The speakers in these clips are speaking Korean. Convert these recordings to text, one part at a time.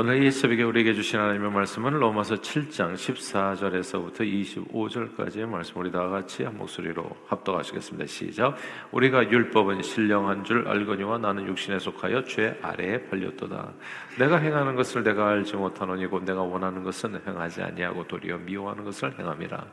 오늘 이 새벽에 우리에게 주신 하나님의 말씀은 로마서 7장 14절에서부터 25절까지의 말씀 우리 다 같이 한 목소리로 합독하시겠습니다. 시작. 우리가 율법은 신령한 줄 알거니와 나는 육신에 속하여 죄 아래에 팔렸도다. 내가 행하는 것을 내가 알지 못하노니고 내가 원하는 것은 행하지 아니하고 도리어 미워하는 것을 행함이라.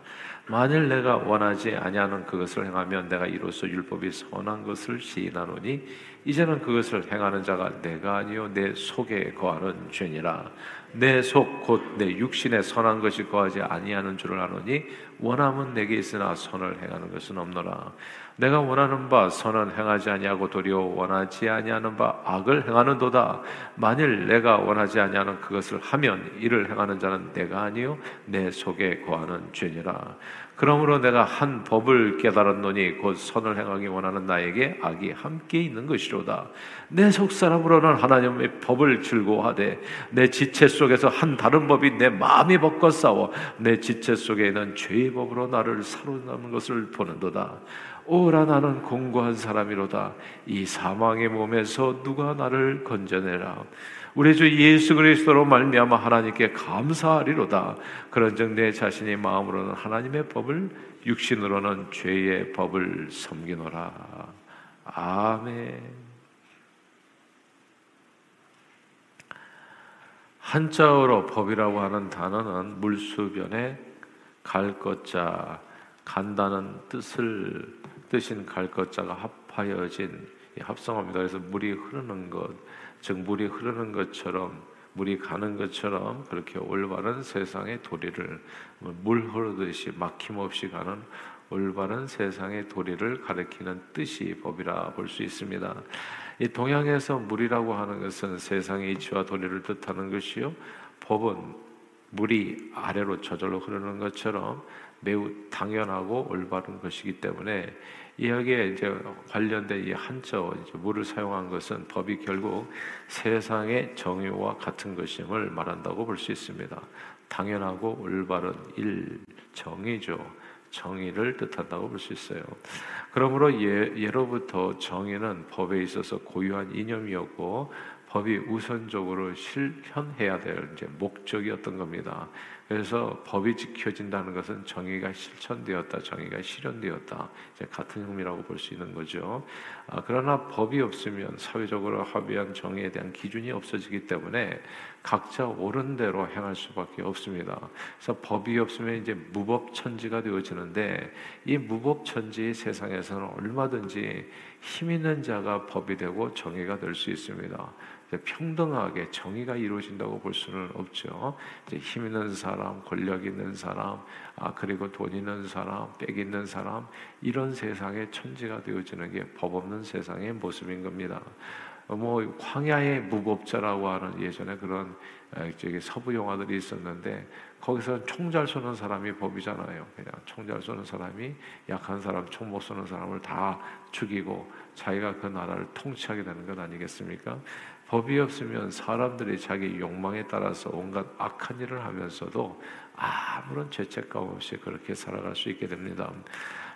만일 내가 원하지 아니하는 그것을 행하면 내가 이로써 율법이 선한 것을 시인하노니 이제는 그것을 행하는 자가 내가 아니요 내 속에 거하는 죄니라. 내 속 곧 내 육신에 선한 것이 거하지 아니하는 줄을 아노니 원함은 내게 있으나 선을 행하는 것은 없노라. 내가 원하는 바 선은 행하지 아니하고 도리어 원하지 아니하는 바 악을 행하는도다. 만일 내가 원하지 아니하는 그것을 하면 이를 행하는 자는 내가 아니요 내 속에 거하는 죄니라. 그러므로 내가 한 법을 깨달았노니 곧 선을 행하기 원하는 나에게 악이 함께 있는 것이로다. 내 속 사람으로는 하나님의 법을 즐거워하되 내 지체 속에서 한 다른 법이 내 마음이 벗고 싸워 내 지체 속에 있는 죄의 법으로 나를 사로잡는 것을 보는도다. 오라 나는 공고한 사람이로다. 이 사망의 몸에서 누가 나를 건져내라. 우리 주 예수 그리스도로 말미암아 하나님께 감사하리로다. 그런즉 내 자신이 마음으로는 하나님의 법을 육신으로는 죄의 법을 섬기노라. 아멘. 한자어로 법이라고 하는 단어는 물수변에 갈 것자 간다는 뜻을 뜻인 갈 것자가 합하여진 합성어입니다. 그래서 물이 흐르는 것, 즉 물이 흐르는 것처럼 물이 가는 것처럼 그렇게 올바른 세상의 도리를 물 흐르듯이 막힘없이 가는 올바른 세상의 도리를 가리키는 뜻이 법이라 볼 수 있습니다. 이 동양에서 물이라고 하는 것은 세상의 이치와 도리를 뜻하는 것이요. 법은 물이 아래로 저절로 흐르는 것처럼 매우 당연하고 올바른 것이기 때문에 여기에 이제 관련된 이 한자 물을 사용한 것은 법이 결국 세상의 정의와 같은 것임을 말한다고 볼 수 있습니다. 당연하고 올바른 일 정의죠. 정의를 뜻한다고 볼 수 있어요. 그러므로 예, 예로부터 정의는 법에 있어서 고유한 이념이었고 법이 우선적으로 실현해야 될 이제 목적이었던 겁니다. 그래서 법이 지켜진다는 것은 정의가 실천되었다, 정의가 실현되었다. 이제 같은 의미라고 볼 수 있는 거죠. 아, 그러나 법이 없으면 사회적으로 합의한 정의에 대한 기준이 없어지기 때문에 각자 옳은 대로 행할 수밖에 없습니다. 그래서 법이 없으면 이제 무법천지가 되어지는데 이 무법천지 세상에서는 얼마든지 힘 있는 자가 법이 되고 정의가 될 수 있습니다. 평등하게 정의가 이루어진다고 볼 수는 없죠. 이제 힘 있는 사람, 권력 있는 사람, 아 그리고 돈 있는 사람, 빽 있는 사람 이런 세상의 천지가 되어지는 게 법 없는 세상의 모습인 겁니다. 뭐 광야의 무법자라고 하는 예전에 그런 저기 서부 영화들이 있었는데 거기서 총잘 쏘는 사람이 법이잖아요. 그냥 총잘 쏘는 사람이 약한 사람, 총 못 쏘는 사람을 다 죽이고 자기가 그 나라를 통치하게 되는 것 아니겠습니까? 법이 없으면 사람들이 자기 욕망에 따라서 온갖 악한 일을 하면서도 아무런 죄책감 없이 그렇게 살아갈 수 있게 됩니다.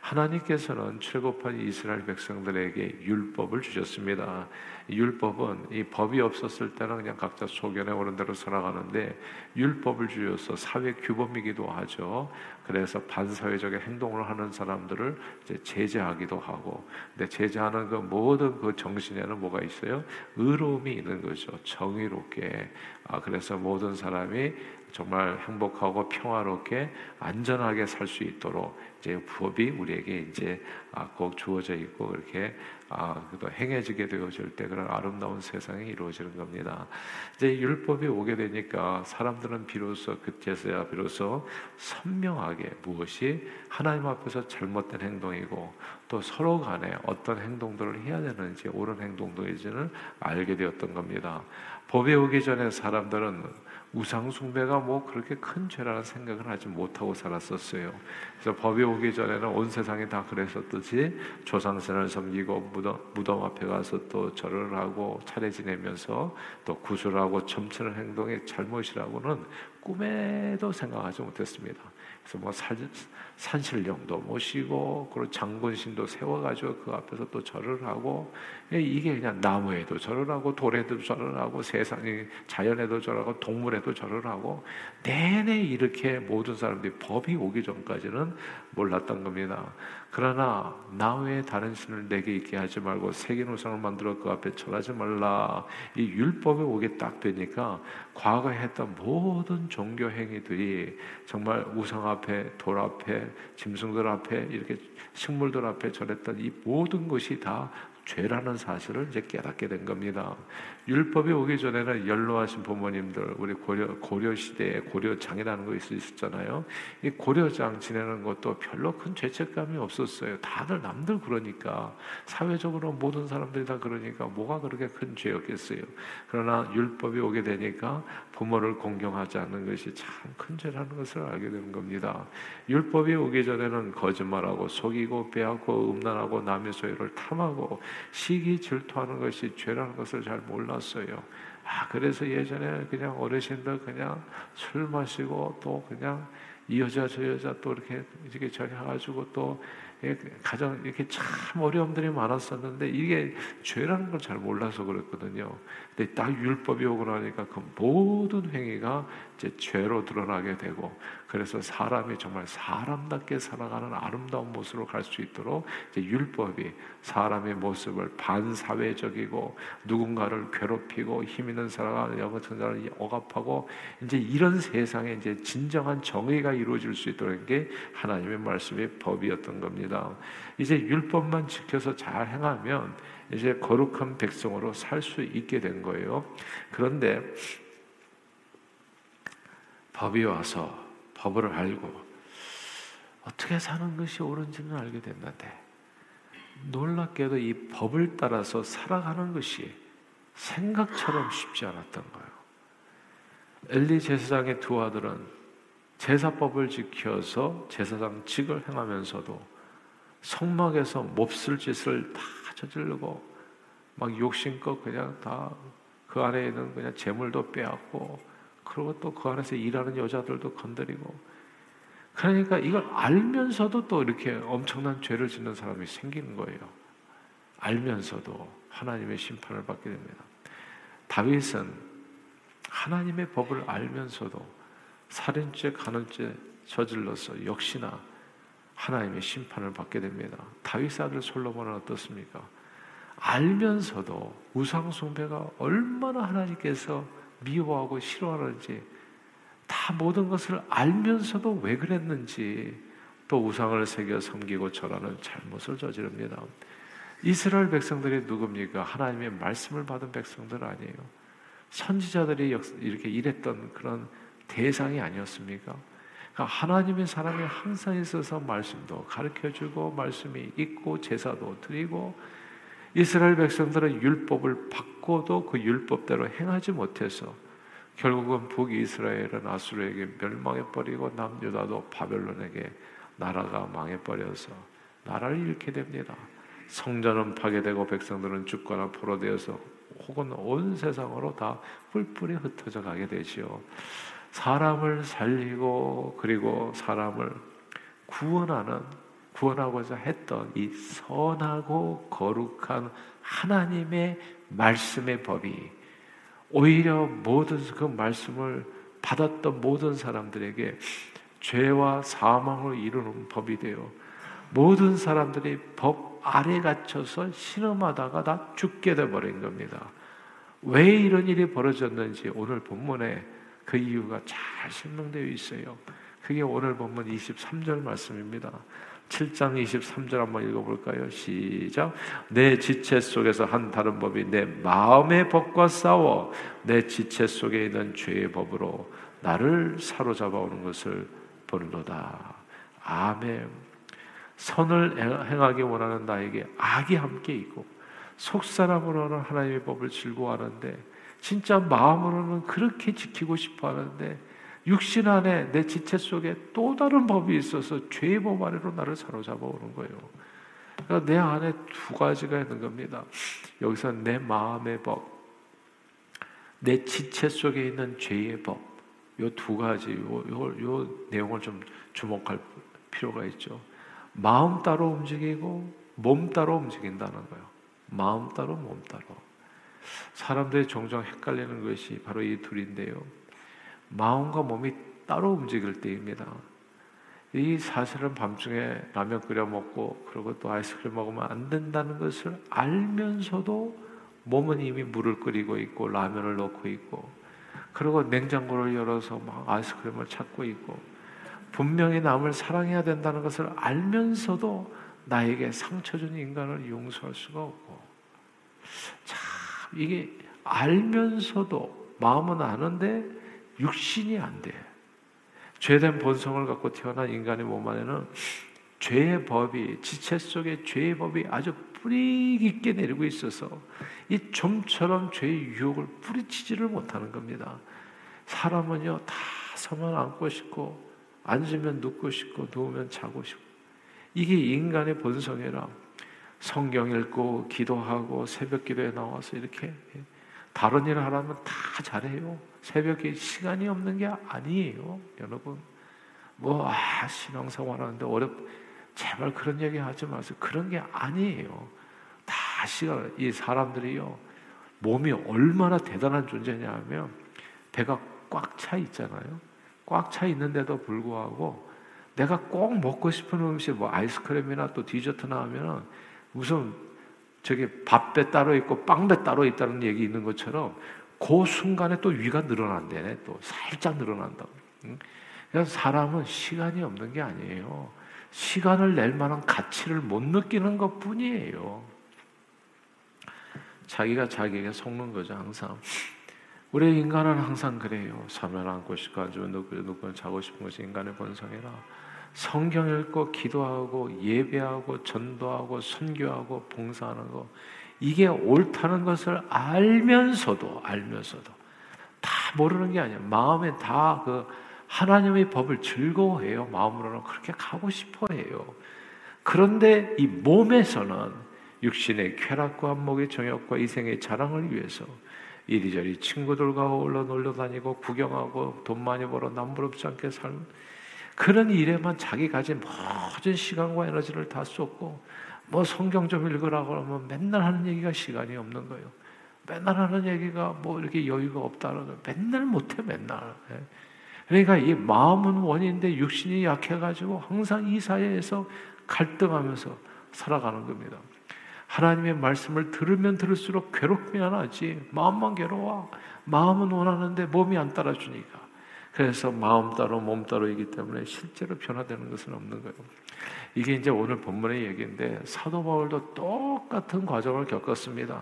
하나님께서는 출애굽한 이스라엘 백성들에게 율법을 주셨습니다. 율법은 이 법이 없었을 때는 그냥 각자 소견에 오는 대로 살아가는데 율법을 주셔서 사회 규범이기도 하죠. 그래서 반사회적인 행동을 하는 사람들을 이제 제재하기도 하고, 근데 제재하는 그 모든 그 정신에는 뭐가 있어요? 의로움이 있는 거죠. 정의롭게. 아, 그래서 모든 사람이 정말 행복하고 평화롭게 안전하게 살 수 있도록 이제 법이 우리에게 이제 아, 꼭 주어져 있고 그렇게 아, 또 행해지게 되어질 때 그런 아름다운 세상이 이루어지는 겁니다. 이제 율법이 오게 되니까 사람들은 비로소 그때서야 비로소 선명하게 무엇이 하나님 앞에서 잘못된 행동이고 또 서로 간에 어떤 행동들을 해야 되는지 옳은 행동들인지를 알게 되었던 겁니다. 법에 오기 전에 사람들은 우상 숭배가 뭐 그렇게 큰 죄라는 생각을 하지 못하고 살았었어요. 그래서 법이 오기 전에는 온 세상이 다 그랬었듯이 조상신을 섬기고 무덤, 무덤 앞에 가서 또 절을 하고 차례 지내면서 또 구슬하고 점치는 행동이 잘못이라고는 꿈에도 생각하지 못했습니다. 그래서 뭐 살, 산신령도 모시고 그리고 장군신도 세워가지고 그 앞에서 또 절을 하고 예, 이게 그냥 나무에도 절을 하고 돌에도 절을 하고 세상에 자연에도 절하고 동물에도 절을 하고 내내 이렇게 모든 사람들이 법이 오기 전까지는 몰랐던 겁니다. 그러나 나 외에 다른 신을 내게 있게 하지 말고 세계 우상을 만들어 그 앞에 절하지 말라. 이 율법에 오게 딱 되니까 과거에 했던 모든 종교 행위들이 정말 우상 앞에 돌 앞에 짐승들 앞에 이렇게 식물들 앞에 절했던 이 모든 것이 다 죄라는 사실을 이제 깨닫게 된 겁니다. 율법이 오기 전에는 연로하신 부모님들, 우리 고려 고려 시대에 고려장이라는 거 있었잖아요. 이 고려장 지내는 것도 별로 큰 죄책감이 없었어요. 다들 남들 그러니까 사회적으로 모든 사람들이 다 그러니까 뭐가 그렇게 큰 죄였겠어요. 그러나 율법이 오게 되니까 부모를 공경하지 않는 것이 참 큰 죄라는 것을 알게 되는 겁니다. 율법이 오기 전에는 거짓말하고 속이고 빼앗고 음란하고 남의 소유를 탐하고 시기 질투하는 것이 죄라는 것을 잘 몰 랐어요. 아, 그래서 예전에 그냥 어르신들 그냥 술 마시고 또 그냥 이 여자 저 여자 또 이렇게 이렇게 전해가지고 또 가정 이렇게 참 어려움들이 많았었는데 이게 죄라는 걸 잘 몰라서 그랬거든요. 근데 딱 율법이 오고 나니까 그 모든 행위가 이제 죄로 드러나게 되고 그래서 사람이 정말 사람답게 살아가는 아름다운 모습으로 갈 수 있도록 이제 율법이 사람의 모습을 반사회적이고 누군가를 괴롭히고 힘 있는 사람을 여 같은 사람을 억압하고 이제 이런 세상에 이제 진정한 정의가 이루어질 수 있도록 게 하나님의 말씀의 법이었던 겁니다. 이제 율법만 지켜서 잘 행하면 이제 거룩한 백성으로 살 수 있게 된 거예요. 그런데 법이 와서 법을 알고 어떻게 사는 것이 옳은지는 알게 됐는데 놀랍게도 이 법을 따라서 살아가는 것이 생각처럼 쉽지 않았던 거예요. 엘리 제사장의 두 아들은 제사법을 지켜서 제사장 직을 행하면서도 성막에서 몹쓸 짓을 다 저지르고 막 욕심껏 그냥 다 그 안에 있는 그냥 재물도 빼앗고 그리고 또 그 안에서 일하는 여자들도 건드리고 그러니까 이걸 알면서도 또 이렇게 엄청난 죄를 짓는 사람이 생기는 거예요. 알면서도 하나님의 심판을 받게 됩니다. 다윗은 하나님의 법을 알면서도 살인죄, 간음죄 저질러서 역시나 하나님의 심판을 받게 됩니다. 다윗 아들 솔로몬은 어떻습니까? 알면서도 우상 숭배가 얼마나 하나님께서 미워하고 싫어하는지 다 모든 것을 알면서도 왜 그랬는지 또 우상을 새겨 섬기고 절하는 잘못을 저지릅니다. 이스라엘 백성들이 누굽니까? 하나님의 말씀을 받은 백성들 아니에요. 선지자들이 이렇게 일했던 그런 대상이 아니었습니까? 그러니까 하나님의 사람이 항상 있어서 말씀도 가르쳐 주고 말씀이 있고 제사도 드리고 이스라엘 백성들은 율법을 받고도 그 율법대로 행하지 못해서 결국은 북이스라엘은 아수르에게 멸망해 버리고 남유다도 바벨론에게 나라가 망해 버려서 나라를 잃게 됩니다. 성전은 파괴되고 백성들은 죽거나 포로되어서 혹은 온 세상으로 다 뿔뿔이 흩어져 가게 되지요. 사람을 살리고 그리고 사람을 구원하는 구원하고자 했던 이 선하고 거룩한 하나님의 말씀의 법이 오히려 모든 그 말씀을 받았던 모든 사람들에게 죄와 사망을 이루는 법이 되어 모든 사람들이 법 아래 갇혀서 신음하다가 다 죽게 돼 버린 겁니다. 왜 이런 일이 벌어졌는지 오늘 본문에 그 이유가 잘 설명되어 있어요. 그게 오늘 본문 23절 말씀입니다. 7장 23절 한번 읽어볼까요? 시작. 내 지체 속에서 한 다른 법이 내 마음의 법과 싸워 내 지체 속에 있는 죄의 법으로 나를 사로잡아 오는 것을 보는도다. 아멘. 선을 행하기 원하는 나에게 악이 함께 있고 속 사람으로는 하나님의 법을 즐거워하는데 진짜 마음으로는 그렇게 지키고 싶어 하는데 육신 안에 내 지체 속에 또 다른 법이 있어서 죄의 법 아래로 나를 사로잡아 오는 거예요. 그러니까 내 안에 두 가지가 있는 겁니다. 여기서 내 마음의 법, 내 지체 속에 있는 죄의 법, 요 두 가지 요, 요, 요 내용을 좀 주목할 필요가 있죠. 마음 따로 움직이고 몸 따로 움직인다는 거예요. 마음 따로 몸 따로. 사람들이 종종 헷갈리는 것이 바로 이 둘인데요. 마음과 몸이 따로 움직일 때입니다. 이 사실은 밤중에 라면 끓여 먹고 그리고 또 아이스크림 먹으면 안 된다는 것을 알면서도 몸은 이미 물을 끓이고 있고 라면을 넣고 있고 그리고 냉장고를 열어서 막 아이스크림을 찾고 있고 분명히 남을 사랑해야 된다는 것을 알면서도 나에게 상처 준 인간을 용서할 수가 없고 참 이게 알면서도 마음은 아는데 육신이 안 돼. 죄된 본성을 갖고 태어난 인간의 몸 안에는 죄의 법이 지체 속에 죄의 법이 아주 뿌리 깊게 내리고 있어서 이 좀처럼 죄의 유혹을 뿌리치지를 못하는 겁니다. 사람은요 다 서면 앉고 싶고 앉으면 눕고 싶고 누우면 자고 싶고 이게 인간의 본성이라 성경 읽고 기도하고 새벽 기도에 나와서 이렇게 다른 일을 하라면 다 잘해요. 새벽에 시간이 없는 게 아니에요, 여러분. 뭐, 아, 신앙생활 하는데 어렵, 제발 그런 얘기 하지 마세요. 그런 게 아니에요. 다 시간, 이 사람들이요, 몸이 얼마나 대단한 존재냐 하면, 배가 꽉 차 있잖아요. 꽉 차 있는데도 불구하고, 내가 꼭 먹고 싶은 음식, 뭐 아이스크림이나 또 디저트 나오면은, 무슨 저게 밥배 따로 있고 빵배 따로 있다는 얘기 있는 것처럼 그 순간에 또 위가 늘어난대네. 또 살짝 늘어난다고. 그래서 사람은 시간이 없는 게 아니에요. 시간을 낼 만한 가치를 못 느끼는 것 뿐이에요. 자기가 자기에게 속는 거죠, 항상. 우리 인간은 항상 그래요. 사면 안고 싶고 앉으면 누구, 누구는 자고 싶은 것이 인간의 본성이라. 성경 읽고 기도하고 예배하고 전도하고 선교하고 봉사하는 거 이게 옳다는 것을 알면서도 알면서도 다 모르는 게 아니야. 마음에 다 그 하나님의 법을 즐거워해요. 마음으로는 그렇게 가고 싶어해요. 그런데 이 몸에서는 육신의 쾌락과 안목의 정욕과 이생의 자랑을 위해서 이리저리 친구들과 어울러 놀러 다니고 구경하고 돈 많이 벌어 남부럽지 않게 삶 그런 일에만 자기 가진 모든 시간과 에너지를 다 쏟고 뭐 성경 좀 읽으라고 하면 맨날 하는 얘기가 시간이 없는 거예요. 맨날 하는 얘기가 뭐 이렇게 여유가 없다는 거 맨날 못해 맨날. 예. 그러니까 이 마음은 원인데 육신이 약해가지고 항상 이 사회에서 갈등하면서 살아가는 겁니다. 하나님의 말씀을 들으면 들을수록 괴롭기만 하지 마음만 괴로워. 마음은 원하는데 몸이 안 따라주니까. 그래서 마음 따로 몸 따로이기 때문에 실제로 변화되는 것은 없는 거예요. 이게 이제 오늘 본문의 얘기인데 사도 바울도 똑같은 과정을 겪었습니다.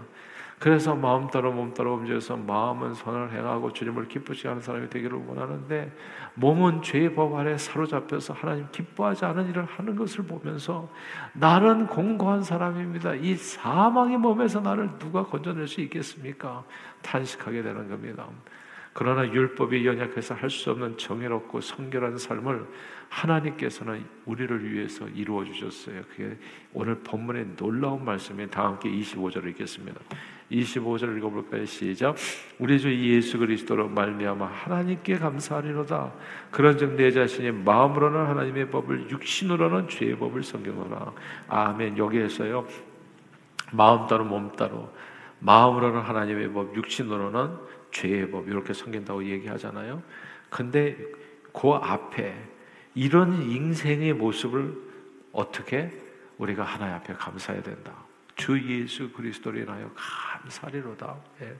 그래서 마음 따로 몸 따로 움직여서 마음은 선을 행하고 주님을 기쁘시 하는 사람이 되기를 원하는데 몸은 죄의 법 아래 사로잡혀서 하나님 기뻐하지 않은 일을 하는 것을 보면서 나는 공고한 사람입니다. 이 사망의 몸에서 나를 누가 건져낼 수 있겠습니까? 탄식하게 되는 겁니다. 그러나 율법이 연약해서 할 수 없는 정의롭고 성결한 삶을 하나님께서는 우리를 위해서 이루어 주셨어요. 그게 오늘 본문의 놀라운 말씀이 다 함께 25절을 읽겠습니다. 25절 읽어볼까요? 시작. 우리 주 예수 그리스도로 말미암아 하나님께 감사하리로다. 그런즉 내 자신이 마음으로는 하나님의 법을 육신으로는 죄의 법을 섬기노라. 아멘. 여기에서요. 마음 따로 몸 따로 마음으로는 하나님의 법, 육신으로는 죄의 법 이렇게 섬긴다고 얘기하잖아요. 근데 그 앞에 이런 인생의 모습을 어떻게 우리가 하나님 앞에 감사해야 된다. 주 예수 그리스도로 인하여 감사리로다. 예.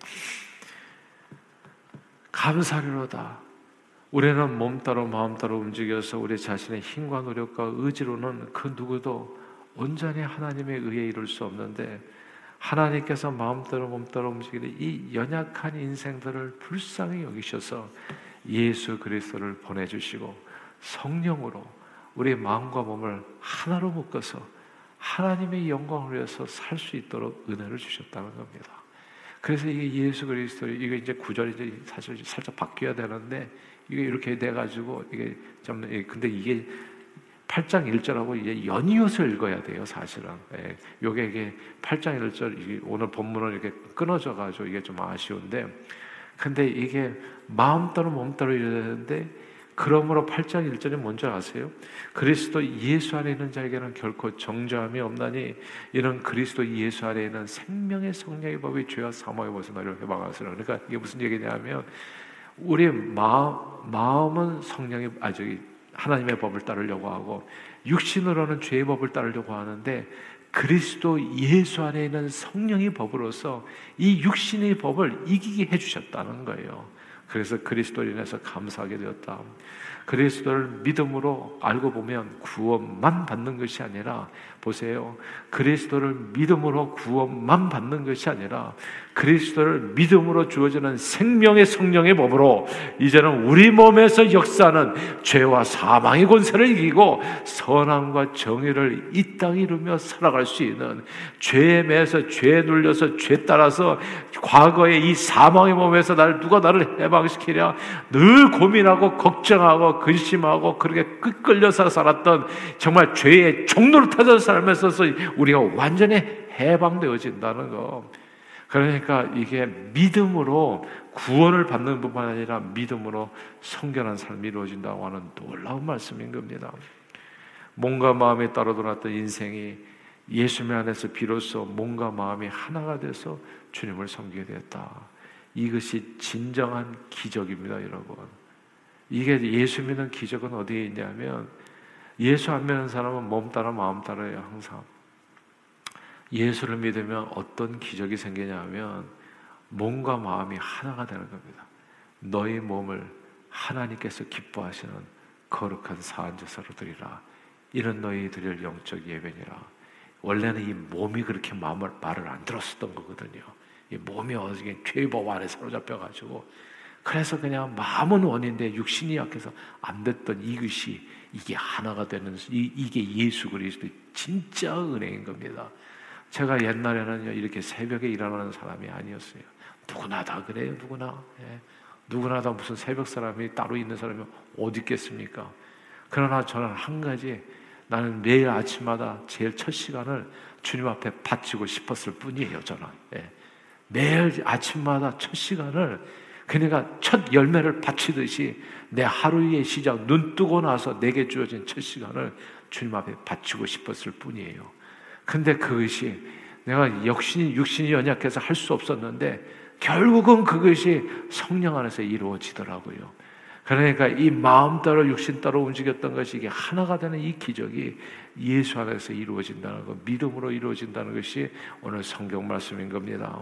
감사리로다. 우리는 몸 따로 마음 따로 움직여서 우리 자신의 힘과 노력과 의지로는 그 누구도 온전히 하나님의 의에 이룰 수 없는데 하나님께서 마음대로 몸대로 움직이는 이 연약한 인생들을 불쌍히 여기셔서 예수 그리스도를 보내주시고 성령으로 우리 마음과 몸을 하나로 묶어서 하나님의 영광을 위해서 살 수 있도록 은혜를 주셨다는 겁니다. 그래서 이게 예수 그리스도 이게 이제 구절이 이제 사실 살짝 바뀌어야 되는데 이게 이렇게 돼 가지고 이게 좀 근데 이게 8장 1절하고 이제 연이어서 읽어야 돼요, 사실은. 예, 요게 이게 8장 1절 오늘 본문은 이렇게 끊어져 가지고 이게 좀 아쉬운데 근데 이게 마음 따로 몸 따로 이래야 되는데 그러므로 8장 1절에 뭔지 아세요? 그리스도 예수 안에 있는 자에게는 결코 정죄함이 없나니 이런 그리스도 예수 안에 있는 생명의 성령의 법이 죄와 사망의 너를 해방하시라. 그러니까 이게 무슨 얘기냐면 우리 마음 마음은 성령의 아 저기 하나님의 법을 따르려고 하고 육신으로는 죄의 법을 따르려고 하는데 그리스도 예수 안에 있는 성령의 법으로서 이 육신의 법을 이기게 해주셨다는 거예요. 그래서 그리스도로 인해서 감사하게 되었다. 그리스도를 믿음으로 알고 보면 구원만 받는 것이 아니라 보세요. 그리스도를 믿음으로 구원만 받는 것이 아니라 그리스도를 믿음으로 주어지는 생명의 성령의 법으로 이제는 우리 몸에서 역사하는 죄와 사망의 권세를 이기고 선함과 정의를 이 땅에 이루며 살아갈 수 있는 죄에 매서 죄에 눌려서 죄 따라서 과거의 이 사망의 몸에서 날 누가 나를 해방시키랴 늘 고민하고 걱정하고 근심하고 그렇게 끄끌려서 살았던 정말 죄의 종로를 타서 살 면서 우리가 완전히 해방되어진다는 거. 그러니까 이게 믿음으로 구원을 받는 뿐만 아니라 믿음으로 성결한 삶이 이루어진다고 하는 놀라운 말씀인 겁니다. 몸과 마음이 따로 돌았던 인생이 예수님 안에서 비로소 몸과 마음이 하나가 돼서 주님을 섬기게 되었다. 이것이 진정한 기적입니다, 여러분. 이게 예수 믿는 기적은 어디에 있냐면 예수 안 믿는 사람은 몸 따라 마음 따라요, 항상. 예수를 믿으면 어떤 기적이 생기냐면 몸과 마음이 하나가 되는 겁니다. 너희 몸을 하나님께서 기뻐하시는 거룩한 사안제사로 드리라. 이런 너희 드릴 영적 예배니라. 원래는 이 몸이 그렇게 마음을 말을 안 들었었던 거거든요. 이 몸이 어떻게 죄법 안에 사로잡혀 가지고 그래서 그냥 마음은 원인데 육신이 약해서 안 됐던 이것이 이게 하나가 되는 이, 이게 예수 그리스도의 진짜 은혜인 겁니다. 제가 옛날에는 이렇게 새벽에 일어나는 사람이 아니었어요. 누구나 다 그래요, 누구나. 예. 누구나 다 무슨 새벽 사람이 따로 있는 사람이 어디 있겠습니까? 그러나 저는 한 가지, 나는 매일 아침마다 제일 첫 시간을 주님 앞에 바치고 싶었을 뿐이에요, 저는. 예. 매일 아침마다 첫 시간을 그러니까 첫 열매를 바치듯이 내 하루의 시작, 눈 뜨고 나서 내게 주어진 첫 시간을 주님 앞에 바치고 싶었을 뿐이에요. 근데 그것이 내가 역신이 육신이 연약해서 할 수 없었는데 결국은 그것이 성령 안에서 이루어지더라고요. 그러니까 이 마음 따로 육신 따로 움직였던 것이 이게 하나가 되는 이 기적이 예수 안에서 이루어진다는 것, 믿음으로 이루어진다는 것이 오늘 성경 말씀인 겁니다.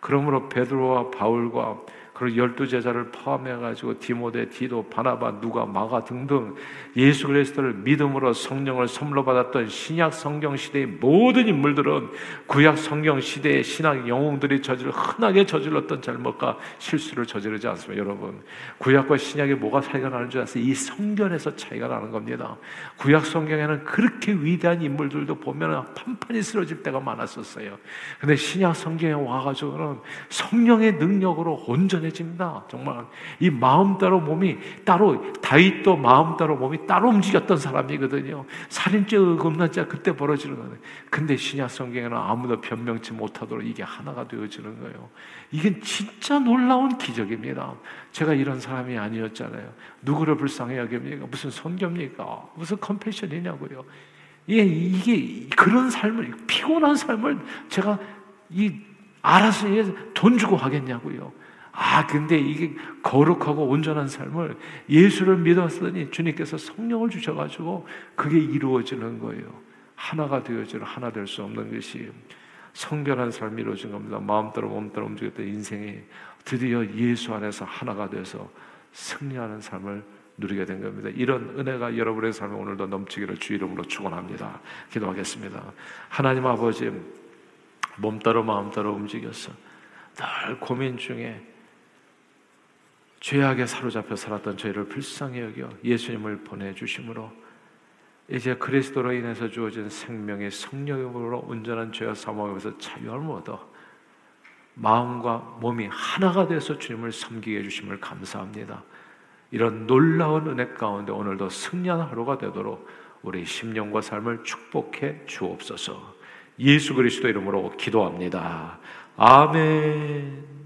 그러므로 베드로와 바울과 그리고 열두 제자를 포함해 가지고 디모데, 디도, 바나바, 누가, 마가 등등 예수 그리스도를 믿음으로 성령을 선물로 받았던 신약 성경 시대의 모든 인물들은 구약 성경 시대의 신학 영웅들이 저질 흔하게 저질렀던 잘못과 실수를 저지르지 않습니다, 여러분. 구약과 신약에 뭐가 차이가 나는 줄 아세요? 이 성경에서 차이가 나는 겁니다. 구약 성경에는 그렇게 위대한 인물들도 보면 판판이 쓰러질 때가 많았었어요. 근데 신약 성경에 와가지고는 성령의 능력으로 온전히 강해집니다. 정말 이 마음 따로 몸이 따로 다윗도 마음 따로 몸이 따로 움직였던 사람이거든요. 살인죄, 겁난죄 그때 벌어지는 거예요. 근데 신약 성경에는 아무도 변명치 못하도록 이게 하나가 되어지는 거예요. 이게 진짜 놀라운 기적입니다. 제가 이런 사람이 아니었잖아요. 누구를 불쌍히 여깁니까? 무슨 성경입니까? 무슨 컴패션이냐고요. 이게, 이게 그런 삶을 피곤한 삶을 제가 이 알아서 돈 주고 하겠냐고요. 아, 근데 이게 거룩하고 온전한 삶을 예수를 믿었으니 주님께서 성령을 주셔가지고 그게 이루어지는 거예요. 하나가 되어지는 하나 될 수 없는 것이 성결한 삶이 이루어진 겁니다. 마음 따라 몸 따라 움직였던 인생이 드디어 예수 안에서 하나가 돼서 승리하는 삶을 누리게 된 겁니다. 이런 은혜가 여러분의 삶에 오늘도 넘치기를 주 이름으로 축원합니다. 기도하겠습니다. 하나님 아버지 몸 따라 마음 따라 움직여서 늘 고민 중에 죄악에 사로잡혀 살았던 저희를 불쌍히 여겨 예수님을 보내주심으로 이제 그리스도로 인해서 주어진 생명의 성령으로 온전한 죄와 사망에서 자유함을 얻어 마음과 몸이 하나가 돼서 주님을 섬기게 해주심을 감사합니다. 이런 놀라운 은혜 가운데 오늘도 승리한 하루가 되도록 우리 심령과 삶을 축복해 주옵소서. 예수 그리스도 이름으로 기도합니다. 아멘.